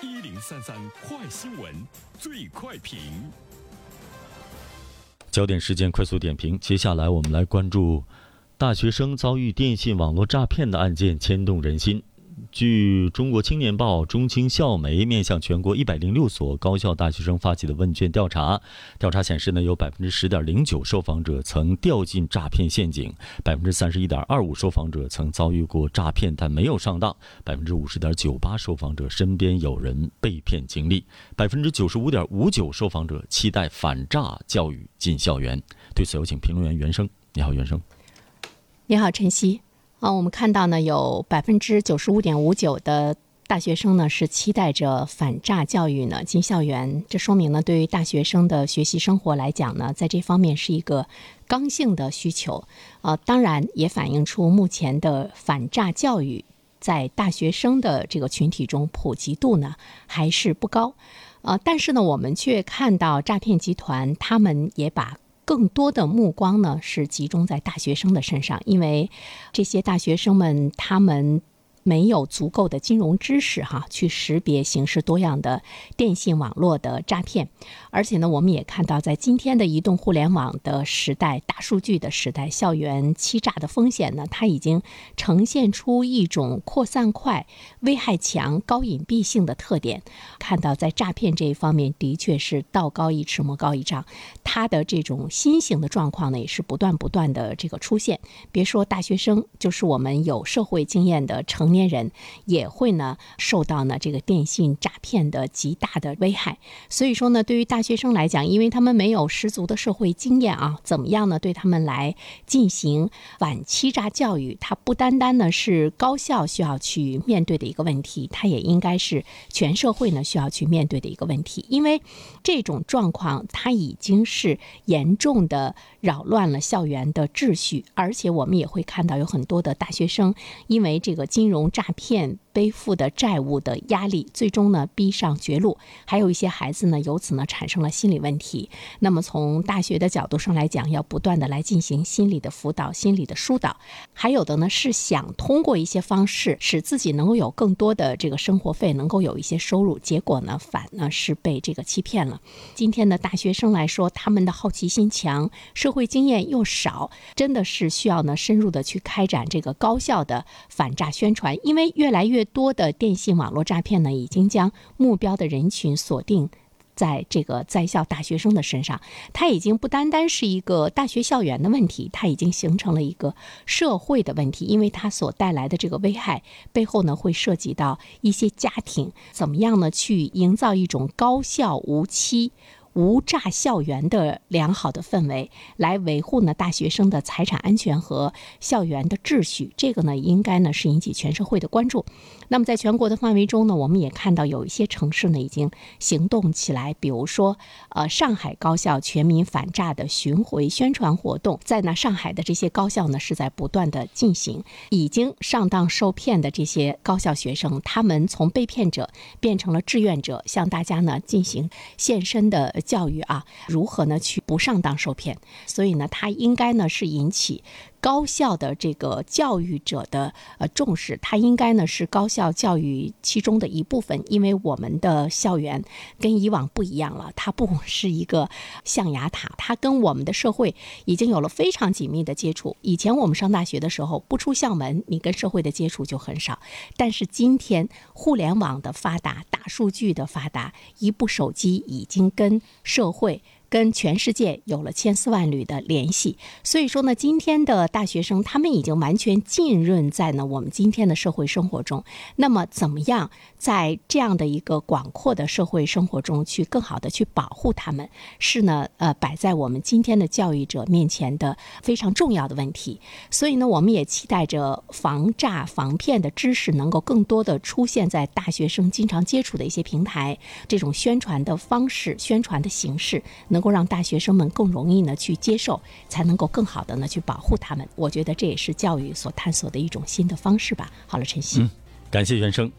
一零三三快新闻，最快评。焦点事件快速点评，接下来我们来关注大学生遭遇电信网络诈骗的案件，牵动人心。据中国青年报中青校媒面向全国一百零六所高校大学生发起的问卷调查，调查显示呢，有百分之十点零九受访者曾掉进诈骗陷阱，百分之三十一点二五受访者曾遭遇过诈骗但没有上当，百分之五十点九八受访者身边有人被骗经历，百分之九十五点五九受访者期待反诈教育进校园。对此，有请评论员袁生。你好，袁生。你好，晨曦。啊，我们看到呢，有百分之九十五点五九的大学生呢是期待着反诈教育呢进校园。这说明呢，对于大学生的学习生活来讲呢，在这方面是一个刚性的需求。啊，当然也反映出目前的反诈教育在大学生的这个群体中普及度呢还是不高。呃，但是呢，我们却看到诈骗集团他们也把。更多的目光呢是集中在大学生的身上，因为这些大学生们他们。没有足够的金融知识哈，去识别形式多样的电信网络的诈骗，而且呢，我们也看到，在今天的移动互联网的时代、大数据的时代，校园欺诈的风险呢，它已经呈现出一种扩散快、危害强、高隐蔽性的特点。看到在诈骗这一方面，的确是道高一尺，魔高一丈。它的这种新型的状况呢，也是不断不断的这个出现。别说大学生，就是我们有社会经验的成年。人也会呢受到呢这个电信诈骗的极大的危害，所以说呢，对于大学生来讲，因为他们没有十足的社会经验啊，怎么样呢？对他们来进行反欺诈教育，它不单单呢是高校需要去面对的一个问题，它也应该是全社会呢需要去面对的一个问题，因为这种状况它已经是严重的扰乱了校园的秩序，而且我们也会看到有很多的大学生因为这个金融。诈骗。背负的债务的压力，最终呢逼上绝路。还有一些孩子呢，由此呢产生了心理问题。那么从大学的角度上来讲，要不断的来进行心理的辅导、心理的疏导。还有的呢是想通过一些方式，使自己能够有更多的这个生活费，能够有一些收入。结果呢，反呢是被这个欺骗了。今天的大学生来说，他们的好奇心强，社会经验又少，真的是需要呢深入的去开展这个高效的反诈宣传，因为越来越。多的电信网络诈骗呢，已经将目标的人群锁定在这个在校大学生的身上。它已经不单单是一个大学校园的问题，它已经形成了一个社会的问题，因为它所带来的这个危害背后呢，会涉及到一些家庭怎么样呢，去营造一种高效无期。无诈校园的良好的氛围，来维护呢大学生的财产安全和校园的秩序，这个呢应该呢是引起全社会的关注。那么在全国的范围中呢，我们也看到有一些城市呢已经行动起来，比如说呃上海高校全民反诈的巡回宣传活动，在呢上海的这些高校呢是在不断的进行，已经上当受骗的这些高校学生，他们从被骗者变成了志愿者，向大家呢进行现身的。教育啊，如何呢去不上当受骗？所以呢，它应该呢是引起高校的这个教育者的呃重视，它应该呢是高校教育其中的一部分。因为我们的校园跟以往不一样了，它不是一个象牙塔，它跟我们的社会已经有了非常紧密的接触。以前我们上大学的时候，不出校门，你跟社会的接触就很少。但是今天互联网的发达，大数据的发达，一部手机已经跟社会。跟全世界有了千丝万缕的联系，所以说呢，今天的大学生他们已经完全浸润在呢我们今天的社会生活中。那么，怎么样在这样的一个广阔的社会生活中去更好的去保护他们，是呢呃摆在我们今天的教育者面前的非常重要的问题。所以呢，我们也期待着防诈防骗的知识能够更多的出现在大学生经常接触的一些平台，这种宣传的方式、宣传的形式能。能够让大学生们更容易呢去接受，才能够更好的呢去保护他们。我觉得这也是教育所探索的一种新的方式吧。好了，晨曦，感谢袁生。